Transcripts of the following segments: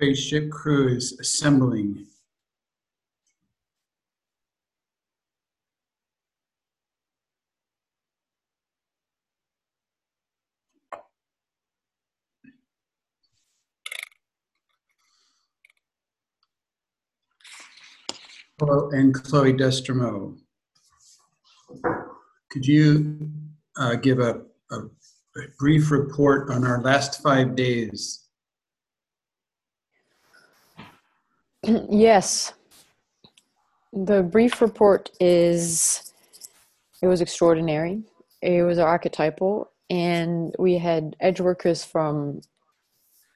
Spaceship crew is assembling. Hello, and Chloe Destremo. Could you uh, give a, a brief report on our last five days? yes. The brief report is it was extraordinary. It was archetypal, and we had edge workers from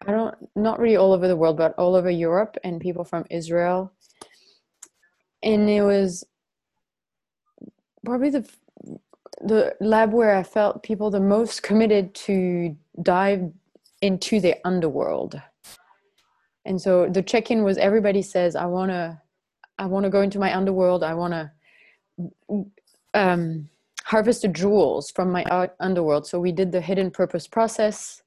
I don't not really all over the world, but all over Europe, and people from Israel. And it was probably the the lab where I felt people the most committed to dive into the underworld and so the check-in was everybody says i want to i want to go into my underworld. I want to um, harvest the jewels from my underworld. So we did the hidden purpose process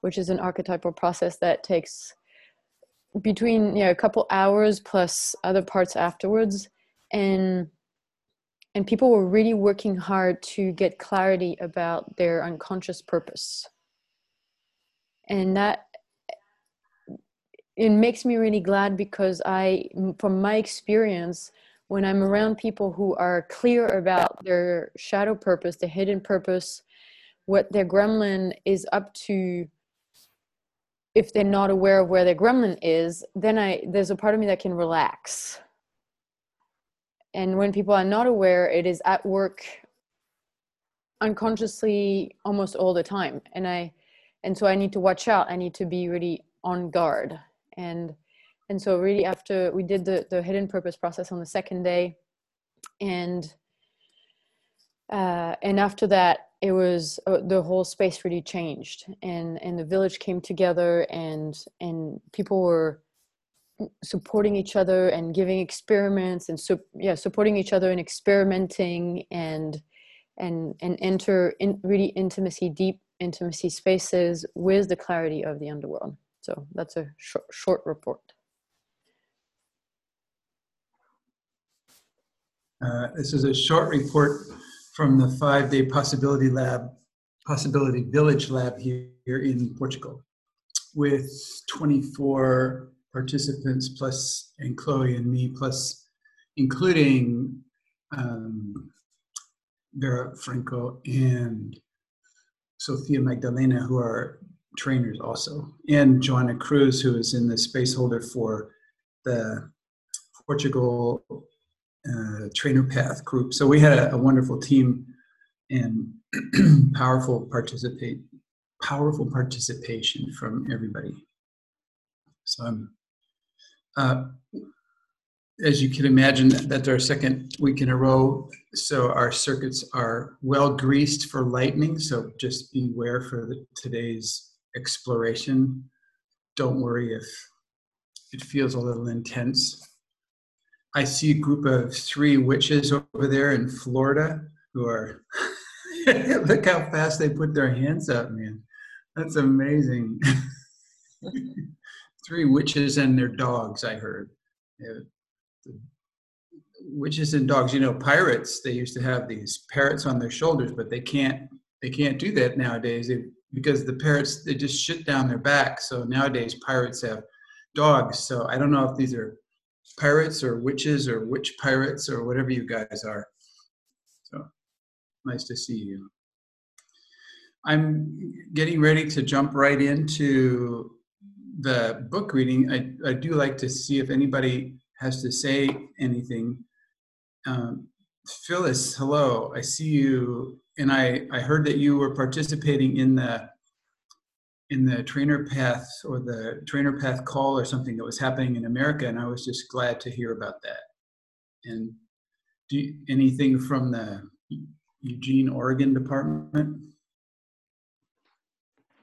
which is an archetypal process that takes between you know, a couple hours plus other parts afterwards. And and people were really working hard to get clarity about their unconscious purpose. And that it makes me really glad because I, from my experience, when I'm around people who are clear about their shadow purpose, the hidden purpose, what their gremlin is up to, if they're not aware of where their gremlin is, then I there's a part of me that can relax. And when people are not aware, it is at work unconsciously almost all the time. And I and so I need to watch out. I need to be really on guard and and so really after we did the the hidden purpose process on the second day and uh, and after that it was uh, the whole space really changed. And and the village came together and and people were supporting each other and giving experiments and so yeah supporting each other and experimenting and and and enter in really intimacy deep intimacy spaces with the clarity of the underworld so that's a short, short report. Uh, this is a short report from the five-day possibility lab, possibility village lab here, here in Portugal, with 24 participants plus and Chloe and me plus, including um, Vera Franco and Sophia Magdalena, who are trainers also, and Joanna Cruz, who is in the space holder for the Portugal uh, trainer path group. So we had a, a wonderful team and powerful participate powerful participation from everybody. So I'm, uh, as you can imagine, that's our second week in a row. So our circuits are well greased for lightning. So just beware for the, today's exploration. Don't worry if it feels a little intense. I see a group of three witches over there in Florida who are, look how fast they put their hands up, man. That's amazing. three witches and their dogs, I heard. witches and dogs, you know, pirates, they used to have these parrots on their shoulders, but they can't they can't do that nowadays. They because the parrots they just shit down their back. So nowadays pirates have dogs. So I don't know if these are pirates or witches or witch pirates or whatever you guys are. So nice to see you. I'm getting ready to jump right into the book reading, I, I do like to see if anybody has to say anything. Um, Phyllis, hello. I see you, and I, I heard that you were participating in the in the trainer path or the trainer path call or something that was happening in America, and I was just glad to hear about that. And do you, anything from the Eugene, Oregon department?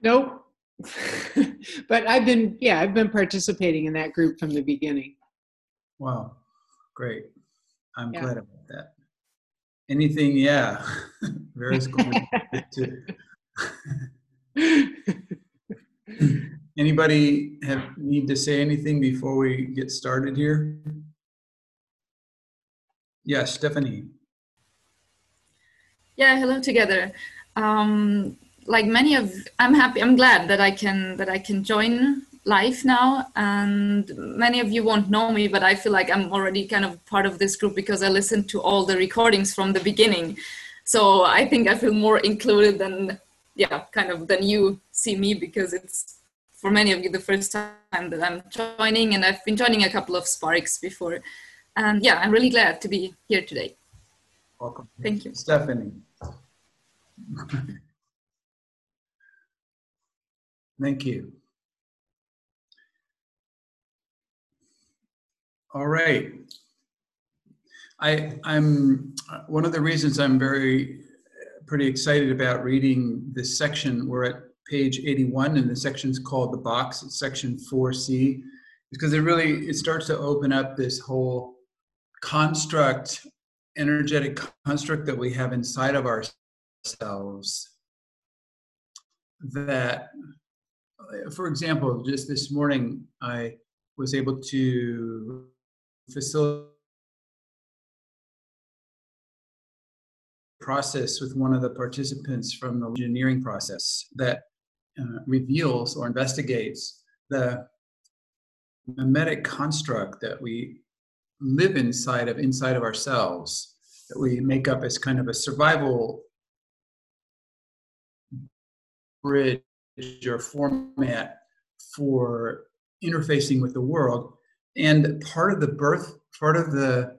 Nope. but I've been, yeah, I've been participating in that group from the beginning. Wow, great. I'm Yeah. glad about. Anything, yeah. Vera's going to. Anybody have, need to say anything before we get started here? Yes, Stephanie. Yeah, hello together. Um, like many of, I'm happy. I'm glad that I can that I can join live now. And many of you won't know me, but I feel like I'm already kind of part of this group because I listened to all the recordings from the beginning. So I think I feel more included than yeah, kind of than you see me because it's for many of you the first time that I'm joining, and I've been joining a couple of Sparks before. And yeah, I'm really glad to be here today. Welcome. Thank you. Stephanie. Thank you. All right. I, I'm one of the reasons I'm very uh, pretty excited about reading this section. We're at page 81, and the section's called the box. It's section 4C, because it really it starts to open up this whole construct, energetic construct that we have inside of ourselves. That, uh, for example, just this morning, I was able to facilitate process with one of the participants from the engineering process that uh, reveals or investigates the memetic construct that we live inside of inside of ourselves that we make up as kind of a survival bridge or format for interfacing with the world and part of the birth part of the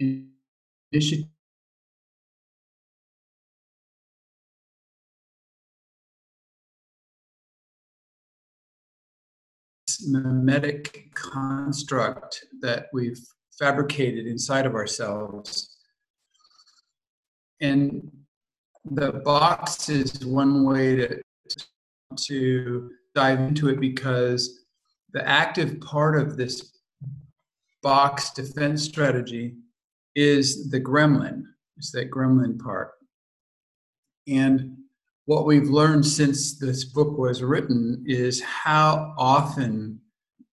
initiative memetic construct that we've fabricated inside of ourselves. And the box is one way to, to dive into it because the active part of this box defense strategy is the gremlin. It's that gremlin part. And what we've learned since this book was written is how often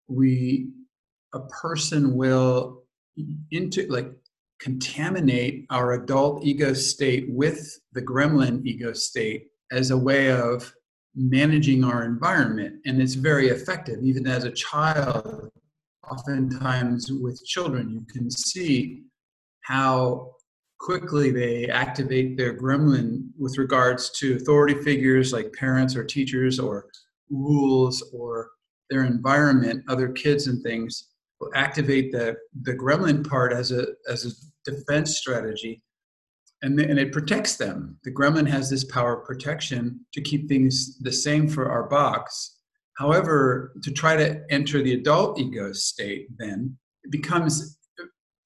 we a person will into like contaminate our adult ego state with the gremlin ego state as a way of managing our environment and it's very effective even as a child oftentimes with children you can see how quickly they activate their gremlin with regards to authority figures like parents or teachers or rules or their environment, other kids and things, will activate the, the gremlin part as a, as a defense strategy. And, and it protects them. The gremlin has this power of protection to keep things the same for our box. However, to try to enter the adult ego state, then it becomes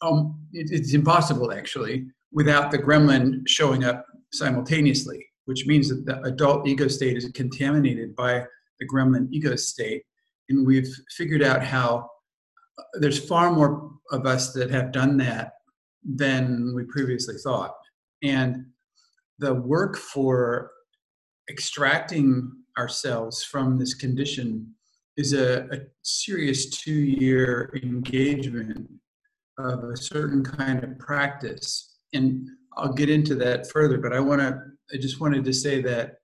um, it, it's impossible actually without the gremlin showing up simultaneously, which means that the adult ego state is contaminated by the gremlin ego state. And we've figured out how uh, there's far more of us that have done that than we previously thought. And the work for extracting ourselves from this condition is a, a serious two year engagement of a certain kind of practice and I'll get into that further, but I want to, I just wanted to say that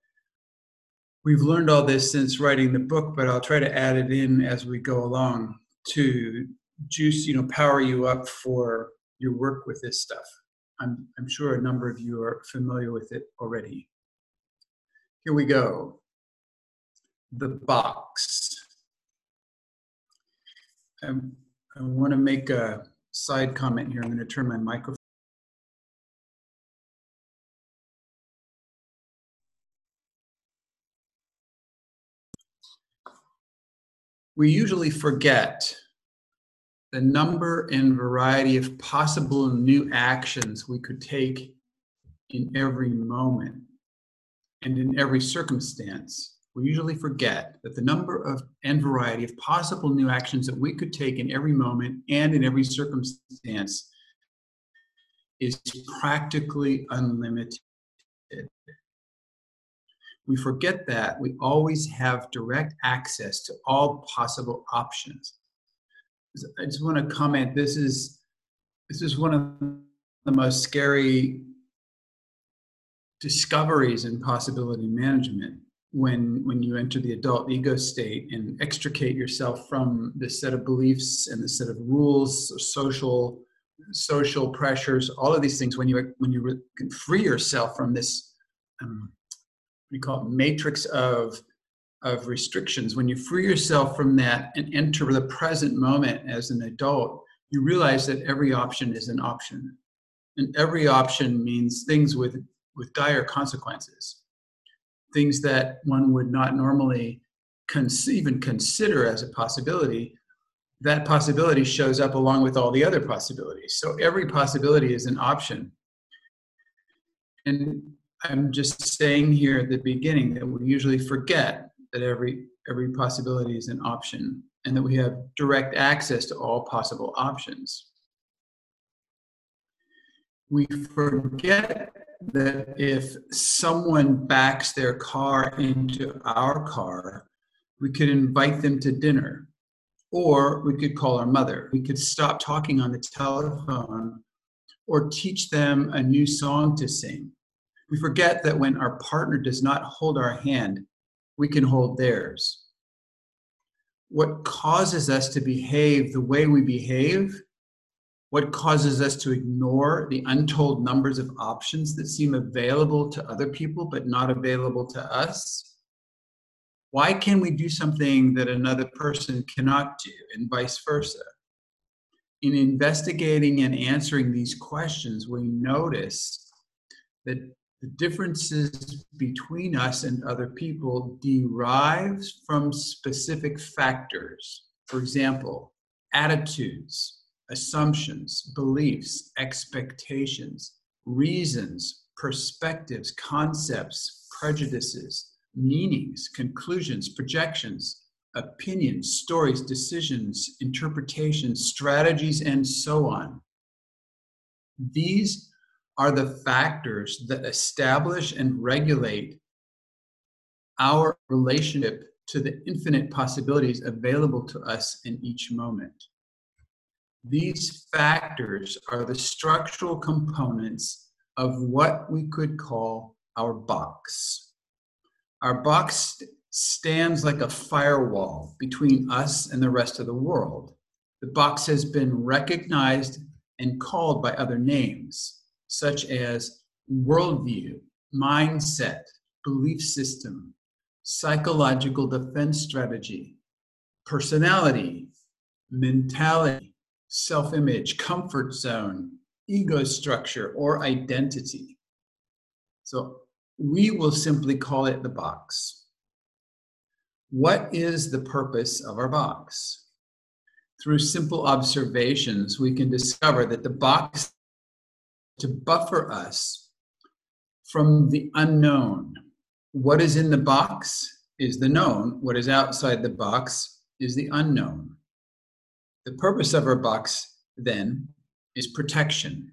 we've learned all this since writing the book, but I'll try to add it in as we go along to juice, you know, power you up for your work with this stuff. I'm, I'm sure a number of you are familiar with it already. Here we go. the box. Um, I want to make a side comment here. I'm going to turn my microphone. We usually forget the number and variety of possible new actions we could take in every moment and in every circumstance, we usually forget that the number of and variety of possible new actions that we could take in every moment and in every circumstance is practically unlimited. We forget that we always have direct access to all possible options. I just want to comment this is this is one of the most scary discoveries in possibility management when when you enter the adult ego state and extricate yourself from the set of beliefs and the set of rules social social pressures all of these things when you when you can free yourself from this um, we call it matrix of of restrictions when you free yourself from that and enter the present moment as an adult you realize that every option is an option and every option means things with with dire consequences, things that one would not normally conceive and consider as a possibility. That possibility shows up along with all the other possibilities. So every possibility is an option. And I'm just saying here at the beginning that we usually forget that every every possibility is an option and that we have direct access to all possible options. We forget that if someone backs their car into our car, we could invite them to dinner. Or we could call our mother. We could stop talking on the telephone or teach them a new song to sing. We forget that when our partner does not hold our hand, we can hold theirs. What causes us to behave the way we behave what causes us to ignore the untold numbers of options that seem available to other people but not available to us? Why can we do something that another person cannot do, and vice versa? In investigating and answering these questions, we notice that the differences between us and other people derives from specific factors. For example, attitudes, assumptions, beliefs, expectations, reasons, perspectives, concepts, prejudices, meanings, conclusions, projections, opinions, stories, decisions, interpretations, strategies, and so on. These are the factors that establish and regulate our relationship to the infinite possibilities available to us in each moment. These factors are the structural components of what we could call our box. Our box stands like a firewall between us and the rest of the world. The box has been recognized and called by other names, such as worldview, mindset, belief system, psychological defense strategy, personality, mentality, self image, comfort zone, ego structure, or identity. So we will simply call it the box. What is the purpose of our box? Through simple observations, we can discover that the box to buffer us from the unknown. What is in the box is the known, what is outside the box is the unknown. The purpose of our box, then, is protection,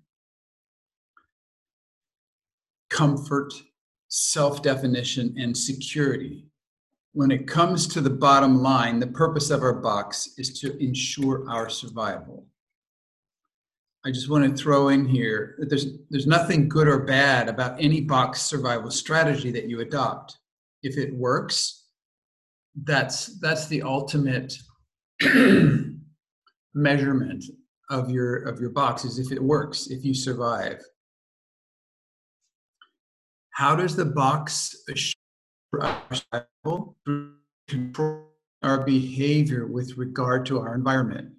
comfort, self definition, and security. When it comes to the bottom line, the purpose of our box is to ensure our survival. I just want to throw in here that there's, there's nothing good or bad about any box survival strategy that you adopt. If it works, that's, that's the ultimate measurement of your of your box is if it works, if you survive. How does the box assure our behavior with regard to our environment.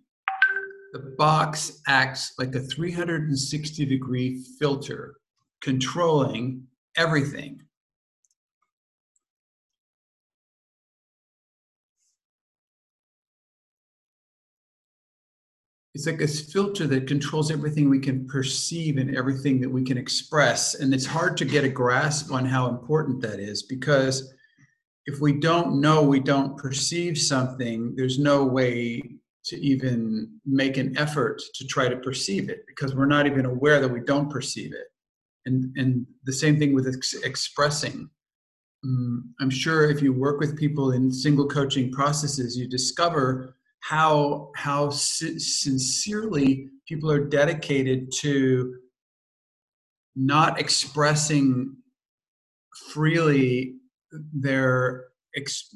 The box acts like a 360 degree filter, controlling everything. It's like a filter that controls everything we can perceive and everything that we can express. And it's hard to get a grasp on how important that is because if we don't know we don't perceive something, there's no way to even make an effort to try to perceive it because we're not even aware that we don't perceive it. And, and the same thing with ex- expressing. Um, I'm sure if you work with people in single coaching processes, you discover how, how si- sincerely people are dedicated to not expressing freely their, ex-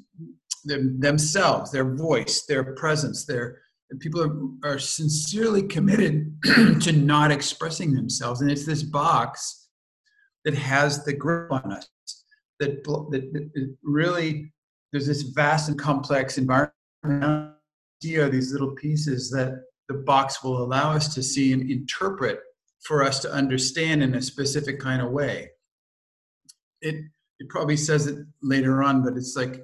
themselves, their voice, their presence, their people are, are sincerely committed to not expressing themselves, and it's this box that has the grip on us. That, that, that really there's this vast and complex environment. Here, these little pieces that the box will allow us to see and interpret for us to understand in a specific kind of way. It it probably says it later on, but it's like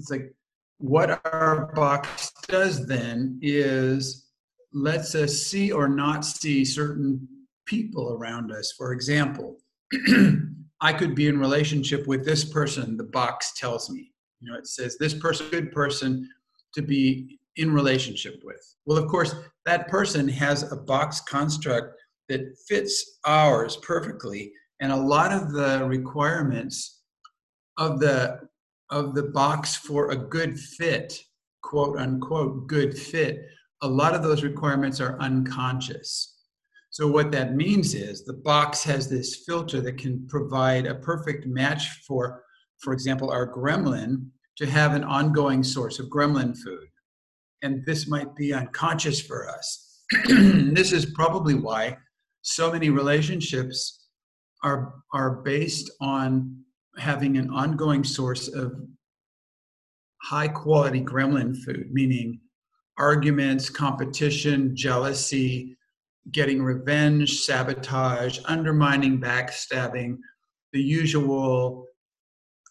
it's like what our box does then is lets us see or not see certain people around us. For example, I could be in relationship with this person, the box tells me. You know, it says this person, good person to be in relationship with. Well, of course, that person has a box construct that fits ours perfectly and a lot of the requirements of the of the box for a good fit quote unquote good fit a lot of those requirements are unconscious. So what that means is the box has this filter that can provide a perfect match for for example our gremlin to have an ongoing source of gremlin food. And this might be unconscious for us. This is probably why so many relationships are are based on having an ongoing source of high quality gremlin food meaning arguments competition jealousy getting revenge sabotage undermining backstabbing the usual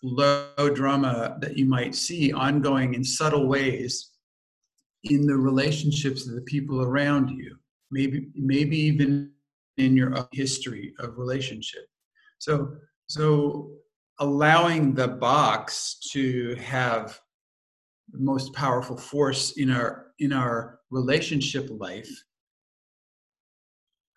low drama that you might see ongoing in subtle ways in the relationships of the people around you maybe maybe even in your history of relationship. So, so allowing the box to have the most powerful force in our in our relationship life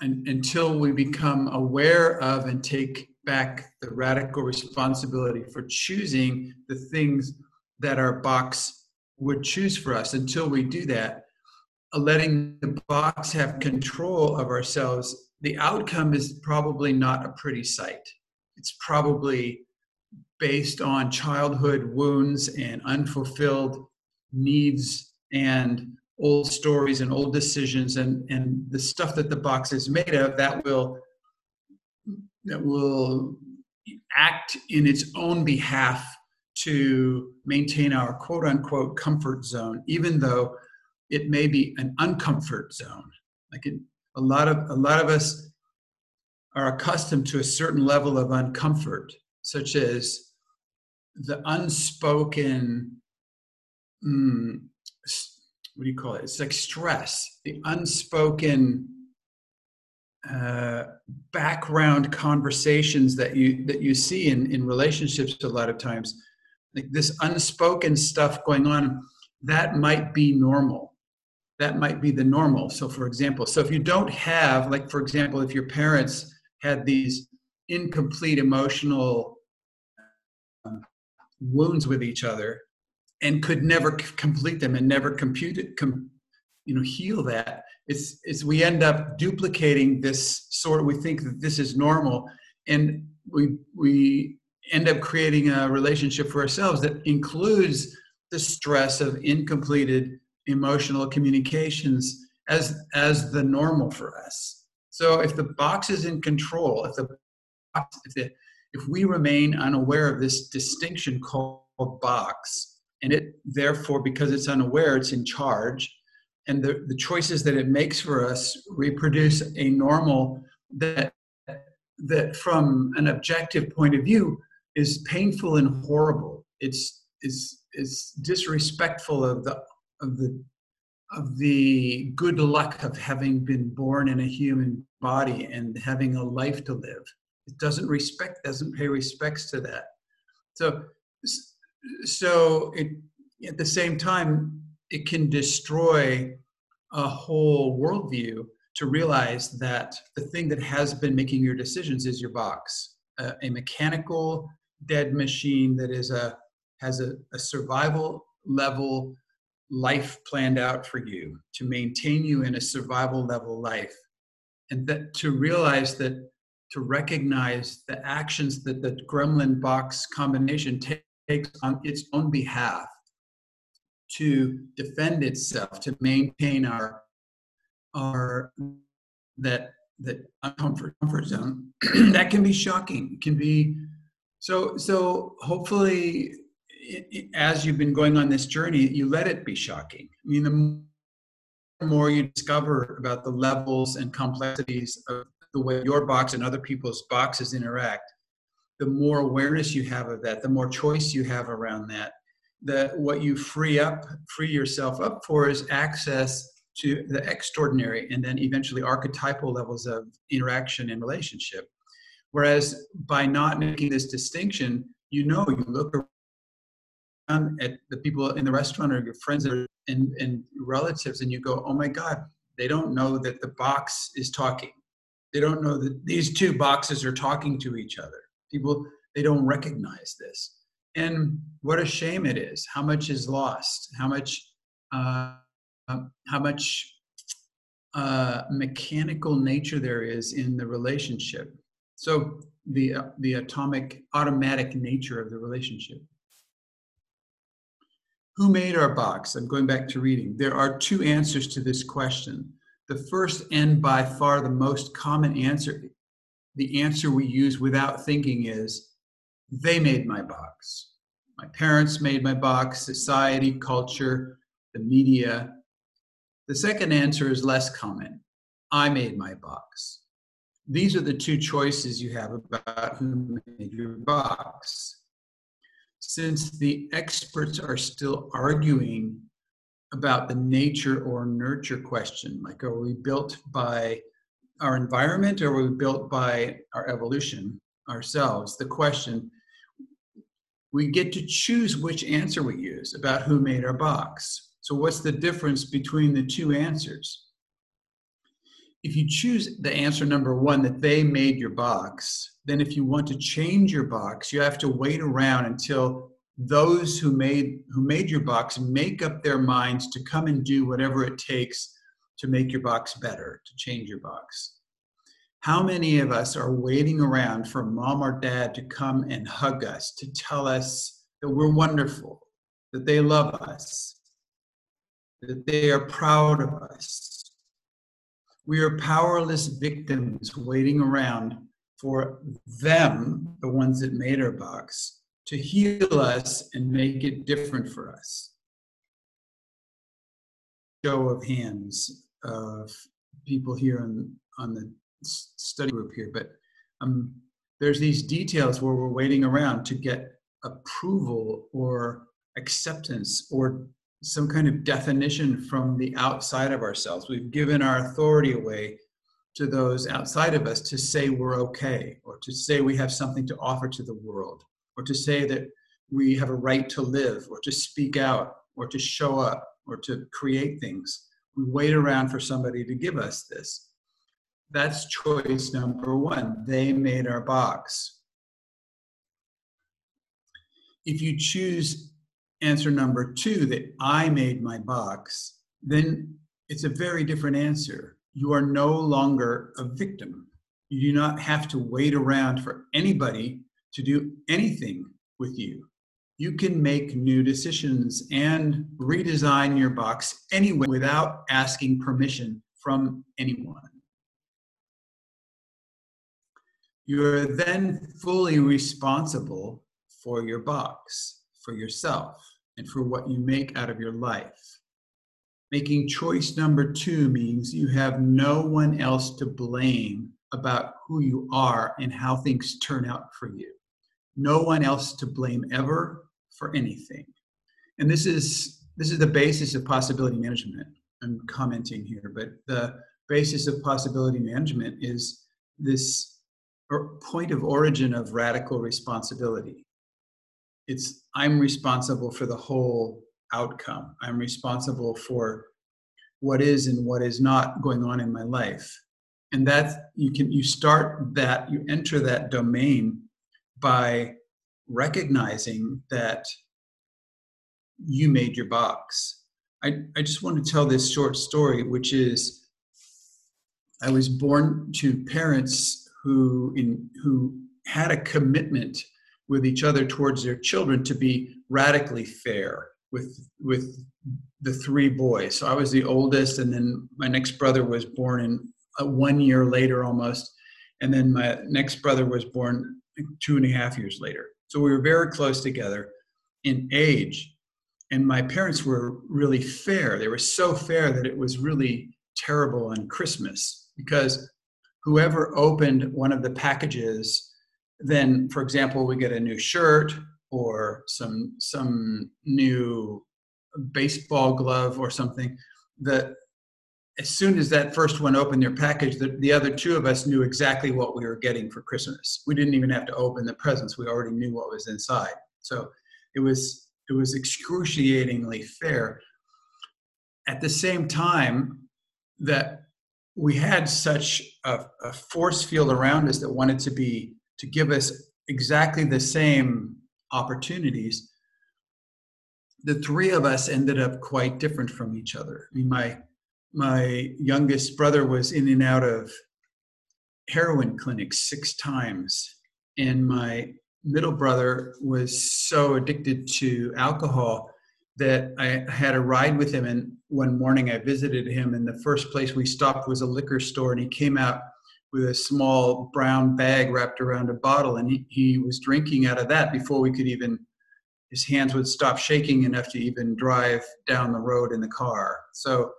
and, until we become aware of and take back the radical responsibility for choosing the things that our box would choose for us until we do that uh, letting the box have control of ourselves the outcome is probably not a pretty sight. It's probably based on childhood wounds and unfulfilled needs and old stories and old decisions and, and the stuff that the box is made of that will that will act in its own behalf to maintain our quote unquote comfort zone, even though it may be an uncomfort zone. Like it, a lot of a lot of us are accustomed to a certain level of uncomfort, such as the unspoken. Mm, what do you call it? It's like stress, the unspoken uh, background conversations that you that you see in in relationships a lot of times, like this unspoken stuff going on. That might be normal that might be the normal. So, for example, so if you don't have, like, for example, if your parents had these incomplete emotional wounds with each other and could never c- complete them and never compute it, com, you know, heal that, it's, it's we end up duplicating this sort of, we think that this is normal, and we, we end up creating a relationship for ourselves that includes the stress of incompleted emotional communications as as the normal for us. So if the box is in control if the box if the if we remain unaware of this distinction called box. And it, therefore, because it's unaware, it's in charge. And the, the choices that it makes for us reproduce a normal that, that, from an objective point of view, is painful and horrible. It's, is, is disrespectful of the, of the of the good luck of having been born in a human body and having a life to live. It doesn't respect, doesn't pay respects to that. So, so it, at the same time, it can destroy a whole worldview to realize that the thing that has been making your decisions is your box, a mechanical dead machine that is a has a, a survival level life planned out for you to maintain you in a survival level life and that to realize that to recognize the actions that the gremlin box combination takes on its own behalf to defend itself to maintain our our that that uncomfort comfort zone that can be shocking can be so so hopefully as you've been going on this journey, you let it be shocking. I mean, the more you discover about the levels and complexities of the way your box and other people's boxes interact, the more awareness you have of that, the more choice you have around that. The, what you free up, free yourself up for is access to the extraordinary and then eventually archetypal levels of interaction and relationship. Whereas by not making this distinction, you know, you look around at the people in the restaurant or your friends and, and relatives and you go oh my god they don't know that the box is talking they don't know that these two boxes are talking to each other people they don't recognize this and what a shame it is how much is lost how much uh, how much uh, mechanical nature there is in the relationship so the uh, the atomic automatic nature of the relationship who made our box? I'm going back to reading. There are two answers to this question. The first and by far the most common answer, the answer we use without thinking is, they made my box. My parents made my box, society, culture, the media. The second answer is less common. I made my box. These are the two choices you have about who made your box since the experts are still arguing about the nature or nurture question, like are we built by our environment or are we built by our evolution ourselves? The question, we get to choose which answer we use about who made our box. So what's the difference between the two answers? If you choose the answer number one, that they made your box, then if you want to change your box, you have to wait around until those who made who made your box make up their minds to come and do whatever it takes to make your box better, to change your box. How many of us are waiting around for mom or dad to come and hug us, to tell us that we're wonderful, that they love us, that they are proud of us? We are powerless victims waiting around for them, the ones that made our box, to heal us and make it different for us. Show of hands of people here on, on the study group here, but um, there's these details where we're waiting around to get approval or acceptance or some kind of definition from the outside of ourselves. We've given our authority away to those outside of us to say we're okay or to say we have something to offer to the world or to say that we have a right to live or to speak out or to show up or to create things. We wait around for somebody to give us this. That's choice number one. They made our box. If you choose answer number two, that I made my box, then it's a very different answer you are no longer a victim. You do not have to wait around for anybody to do anything with you. You can make new decisions and redesign your box anyway without asking permission from anyone. You're then fully responsible for your box. for yourself and for what you make out of your life. Making choice number two means you have no one else to blame about who you are and how things turn out for you. No one else to blame ever for anything. And this is this is the basis of possibility management. I'm commenting here, but the basis of possibility management is this point of origin of radical responsibility. It's I'm responsible for the whole outcome. I'm responsible for what is and what is not going on in my life. And that you can you start that, you enter that domain by recognizing that you made your box. I, I just want to tell this short story, which is I was born to parents who in who had a commitment with each other towards their children to be radically fair with with the three boys. So I was the oldest, and then my next brother was born in uh, one year later almost, and then my next brother was born two and a half years later. So we were very close together in age, and my parents were really fair. They were so fair that it was really terrible on Christmas because whoever opened one of the packages then for example we get a new shirt or some some new baseball glove or something that as soon as that first one opened their package the, the other two of us knew exactly what we were getting for christmas. We didn't even have to open the presents. We already knew what was inside. So it was it was excruciatingly fair. At the same time that we had such a, a force field around us that wanted to be to give us exactly the same opportunities, the three of us ended up quite different from each other. I mean, my my youngest brother was in and out of heroin clinics six times, and my middle brother was so addicted to alcohol that I had a ride with him. And one morning I visited him, and the first place we stopped was a liquor store, and he came out with a small brown bag wrapped around a bottle, and he, he was drinking out of that before we could even. His hands would stop shaking enough to even drive down the road in the car. So,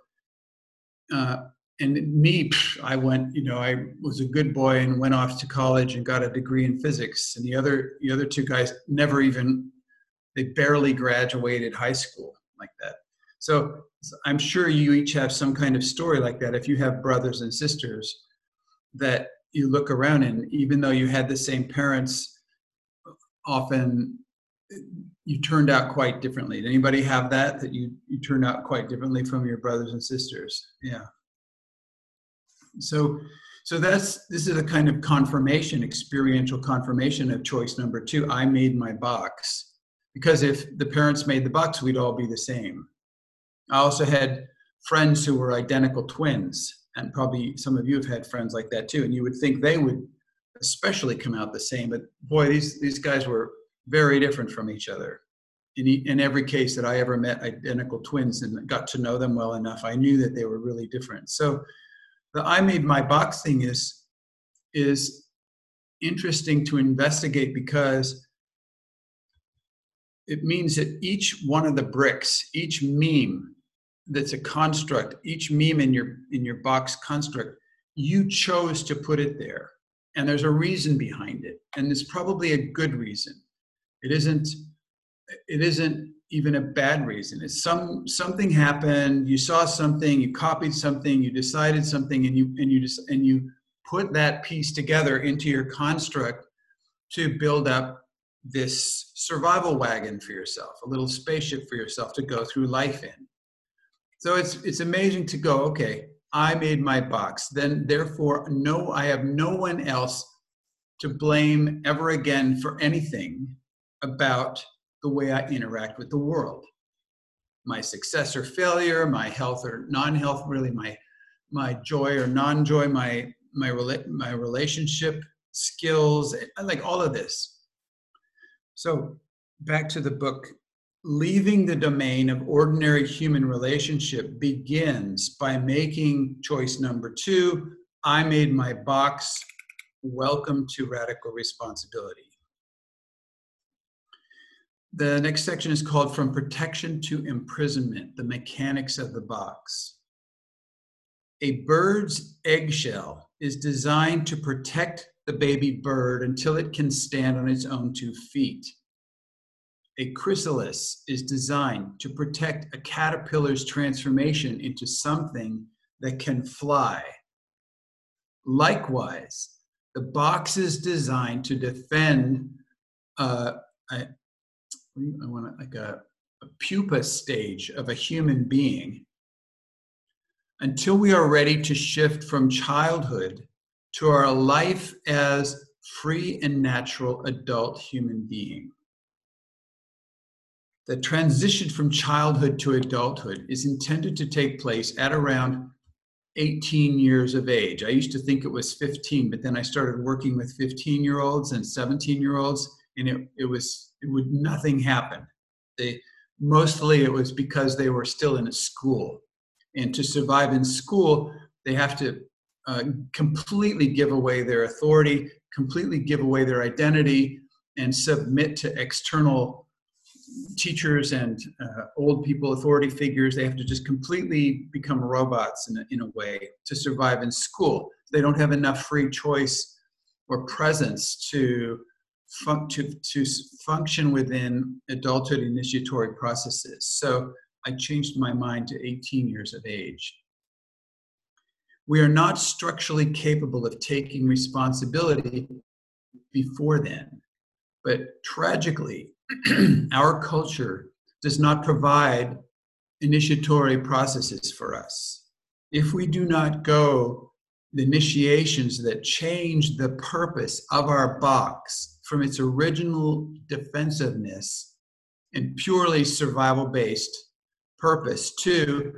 uh, and me, I went. You know, I was a good boy and went off to college and got a degree in physics. And the other, the other two guys never even. They barely graduated high school like that. So I'm sure you each have some kind of story like that. If you have brothers and sisters, that you look around and even though you had the same parents often you turned out quite differently. Did anybody have that that you you turned out quite differently from your brothers and sisters? Yeah. So so that's this is a kind of confirmation experiential confirmation of choice number two. I made my box. Because if the parents made the box we'd all be the same. I also had friends who were identical twins and probably some of you have had friends like that too and you would think they would especially come out the same but boy these these guys were very different from each other. In, in every case that i ever met identical twins and got to know them well enough i knew that they were really different. So the i made my box thing is is interesting to investigate because it means that each one of the bricks each meme that's a construct each meme in your in your box construct you chose to put it there. And there's a reason behind it. And it's probably a good reason it isn't it isn't even a bad reason. It's some something happened you saw something you copied something you decided something and you and you just and you put that piece together into your construct to build up this survival wagon for yourself a little spaceship for yourself to go through life in. So it's it's amazing to go, okay, I made my box. Then therefore no I have no one else to blame ever again for anything about the way I interact with the world. My success or failure, my health or non-health, really my my joy or non-joy, my my my relationship skills, like all of this. So back to the book leaving the domain of ordinary human relationship begins by making choice number two I made my box. Welcome to radical responsibility. The next section is called From Protection to Imprisonment The Mechanics of the Box. A bird's eggshell is designed to protect the baby bird until it can stand on its own two feet. A chrysalis is designed to protect a caterpillar's transformation into something that can fly. Likewise, the box is designed to defend uh, a, I want like a, a pupa stage of a human being until we are ready to shift from childhood to our life as free and natural adult human being. The transition from childhood to adulthood is intended to take place at around 18 years of age. I used to think it was 15, but then I started working with 15 year olds and 17 year olds, and it, it was, it would, nothing happen. They, mostly it was because they were still in a school. And to survive in school, they have to uh, completely give away their authority, completely give away their identity, and submit to external teachers and uh, old people, authority figures. They have to just completely become robots in a, in a way to survive in school. They don't have enough free choice or presence to, fun- to, to function within adulthood initiatory processes. So I changed my mind to 18 years of age. We are not structurally capable of taking responsibility before then. But tragically, our culture does not provide initiatory processes for us. If we do not go the initiations that change the purpose of our box from its original defensiveness and purely survival based purpose to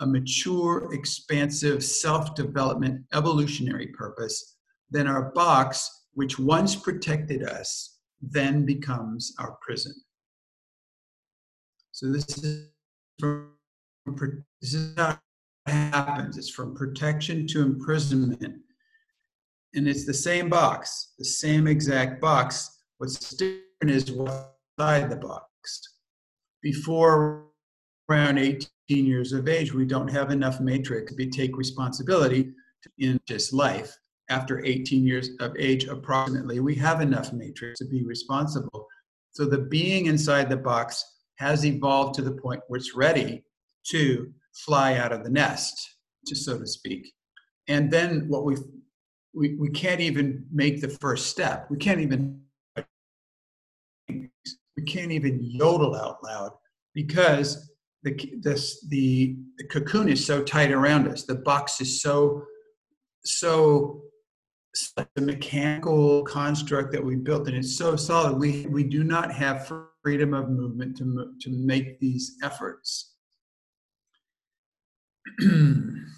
a mature, expansive, self development, evolutionary purpose, then our box, which once protected us, then becomes our prison. So this is from, this is how it happens. It's from protection to imprisonment. And it's the same box, the same exact box. What's different is what's inside the box. Before around 18 years of age, we don't have enough matrix to take responsibility in this life. After 18 years of age, approximately, we have enough matrix to be responsible. So the being inside the box has evolved to the point where it's ready to fly out of the nest, just so to speak. And then what we we, we can't even make the first step. We can't even we can't even yodel out loud because the, this, the, the cocoon is so tight around us. The box is so, so, the mechanical construct that we built, and it's so solid. We, we do not have freedom of movement to, to make these efforts.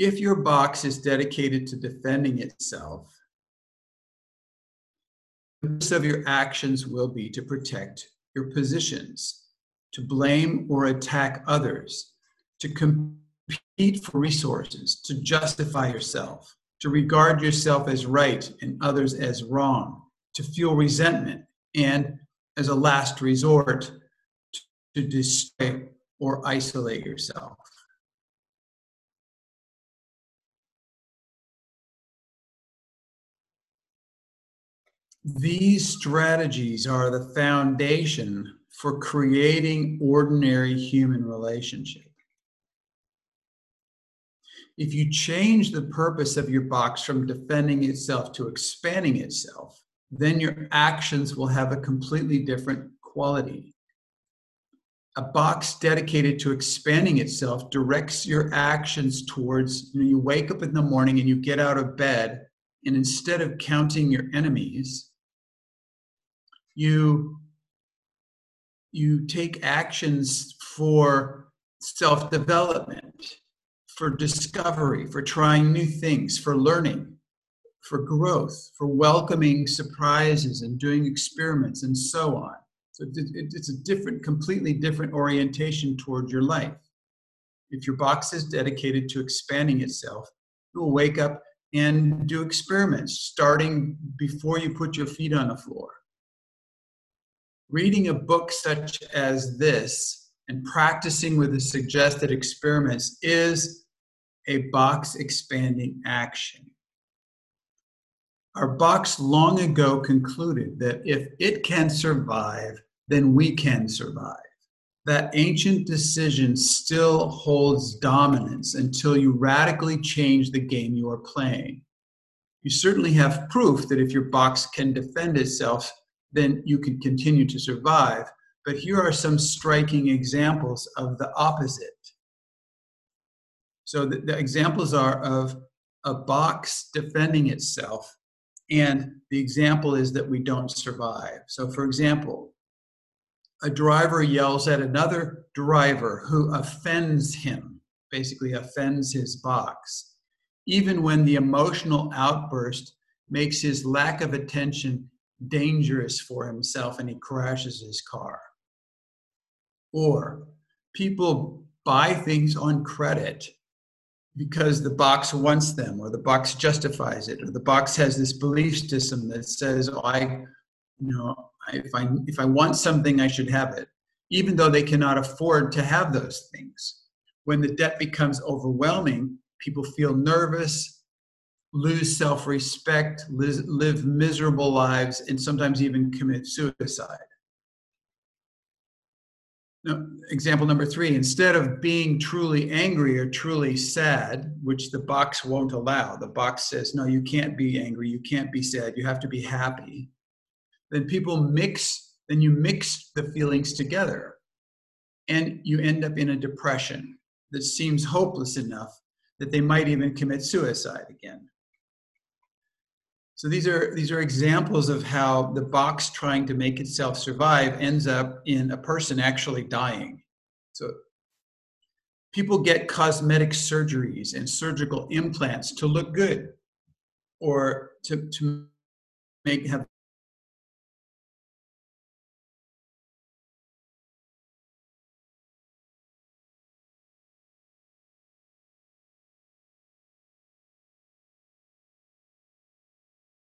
if your box is dedicated to defending itself, purpose of your actions will be to protect your positions, to blame or attack others, to compete for resources, to justify yourself, to regard yourself as right and others as wrong, to feel resentment, and as a last resort, to destroy or isolate yourself. These strategies are the foundation for creating ordinary human relationship. If you change the purpose of your box from defending itself to expanding itself, then your actions will have a completely different quality. A box dedicated to expanding itself directs your actions towards you, wake up in the morning and you get out of bed, and instead of counting your enemies, you you take actions for self-development for discovery for trying new things for learning for growth for welcoming surprises and doing experiments and so on so it's a different completely different orientation toward your life if your box is dedicated to expanding itself you will wake up and do experiments starting before you put your feet on the floor. Reading a book such as this and practicing with the suggested experiments is a box expanding action. Our box long ago concluded that if it can survive, then we can survive. That ancient decision still holds dominance until you radically change the game you are playing. You certainly have proof that if your box can defend itself, then you can continue to survive. But here are some striking examples of the opposite. So the, the examples are of a box defending itself and the example is that we don't survive. So, for example, a driver yells at another driver who offends him, basically offends his box, even when the emotional outburst makes his lack of attention dangerous for himself and he crashes his car. Or people buy things on credit because the box wants them or the box justifies it or the box has this belief system that says oh, i you know if i if i want something i should have it even though they cannot afford to have those things when the debt becomes overwhelming people feel nervous lose self-respect live, live miserable lives and sometimes even commit suicide no, example number three instead of being truly angry or truly sad, which the box won't allow, the box says, no, you can't be angry, you can't be sad, you have to be happy. Then people mix, then you mix the feelings together and you end up in a depression that seems hopeless enough that they might even commit suicide again. So these are these are examples of how the box trying to make itself survive ends up in a person actually dying. So people get cosmetic surgeries and surgical implants to look good or to, to make have